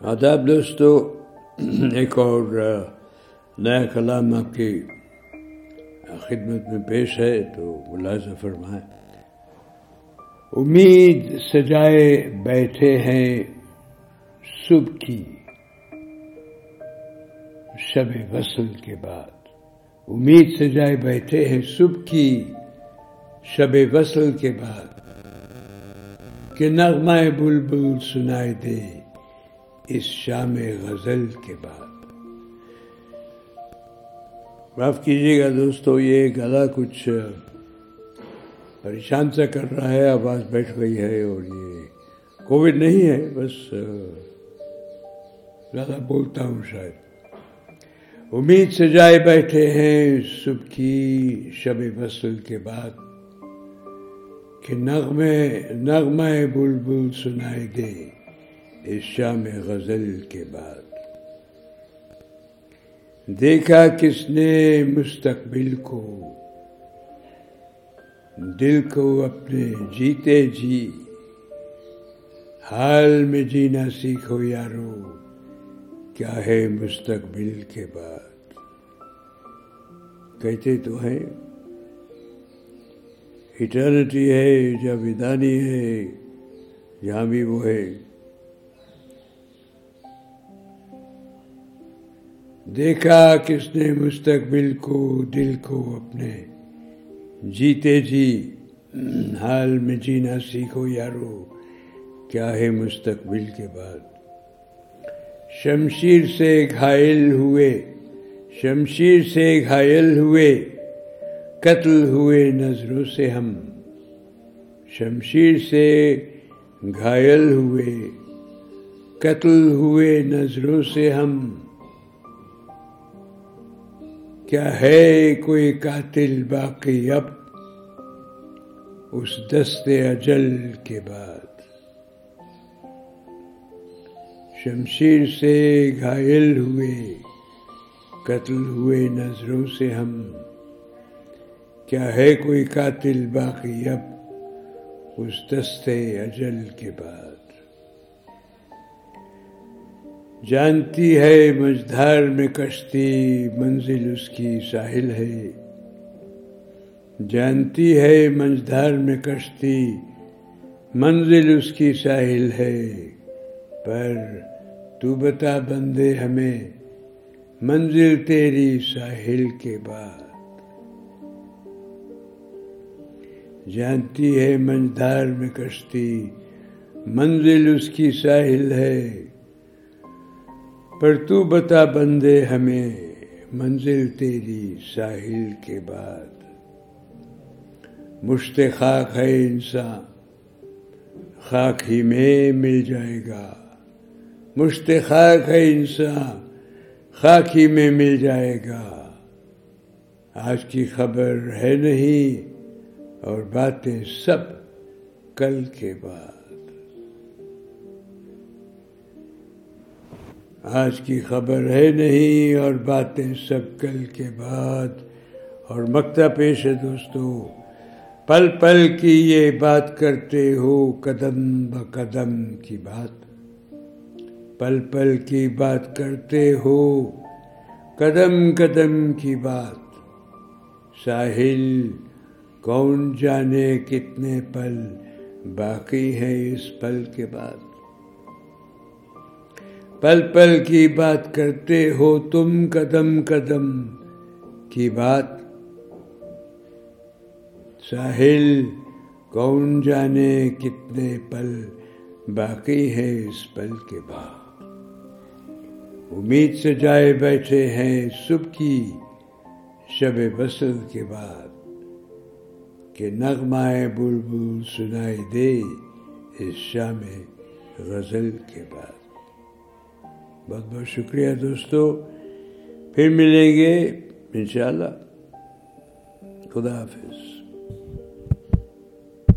آداب دوستو ایک اور نیا کلام آپ کی خدمت میں پیش ہے تو ملازم فرمائیں امید سجائے بیٹھے ہیں صبح کی شب وصل کے بعد امید سجائے بیٹھے ہیں صبح کی شب وصل کے بعد کہ نغمہ بلبل سنائے دے اس شام غزل کے بعد۔ معاف کیجیے گا دوستو، یہ گلا کچھ پریشان سا کر رہا ہے، آواز بیٹھ گئی ہے اور یہ کووڈ نہیں ہے، بس زیادہ بولتا ہوں شاید۔ امید سے جائے بیٹھے ہیں صبح کی شب فصل کے بعد کہ نغمے، نغمہ بلبل سنائے دے اس شام غزل کے بعد۔ دیکھا کس نے مستقبل کو۔ دل کو اپنے جیتے جی۔ حال میں جینا سیکھو یارو، کیا ہے مستقبل کے بعد؟ کہتے تو ہیں۔ اٹرنٹی ہے جب ودانی ہے، جہاں بھی وہ ہے۔ دیکھا کس نے مستقبل کو دل کو اپنے جیتے جی؟ حال میں جینا سیکھو یارو، کیا ہے مستقبل کے بعد؟ شمشیر سے گھائل ہوئے، شمشیر سے گھائل ہوئے، قتل ہوئے نظروں سے ہم، شمشیر سے گھائل ہوئے، قتل ہوئے نظروں سے ہم۔ کیا ہے کوئی قاتل باقی اب اس دست اجل کے بعد؟ شمشیر سے گھائل ہوئے، قتل ہوئے نظروں سے ہم، کیا ہے کوئی قاتل باقی اب اس دست اجل کے بعد؟ جانتی ہے مجدھار میں کشتی، منزل اس کی ساحل ہے۔ جانتی ہے مجدھار میں کشتی، منزل اس کی ساحل ہے۔ پر تو بتا بندے ہمیں، منزل تیری ساحل کے بعد۔ جانتی ہے منجدھار میں کشتی، منزل اس کی ساحل ہے۔ پر تو بتا بندے ہمیں منزل تیری ساحل کے بعد۔ مشت خاک ہے انسان، خاک ہی میں مل جائے گا۔ مشت خاک ہے انسان، خاک ہی میں مل جائے گا۔ آج کی خبر ہے نہیں اور باتیں سب کل کے بعد۔ آج کی خبر ہے نہیں اور باتیں سب کل کے بعد۔ اور مکتا پیش ہے دوستو، پل پل کی یہ بات کرتے ہو قدم ب قدم کی بات۔ پل پل کی بات کرتے ہو قدم قدم کی بات۔ ساحل کون جانے کتنے پل باقی ہے اس پل کے بعد۔ پل پل کی بات کرتے ہو تم قدم قدم کی بات۔ ساحل کون جانے کتنے پل باقی ہے اس پل کے بعد امید سے جائے بیٹھے ہیں صبح کی شب بسل کے بعد کہ نغمائے بلبل سنائی دے اس شام غزل کے بعد۔ بہت بہت شکریہ دوستو۔ پھر ملیں گے انشاءاللہ۔ خدا حافظ۔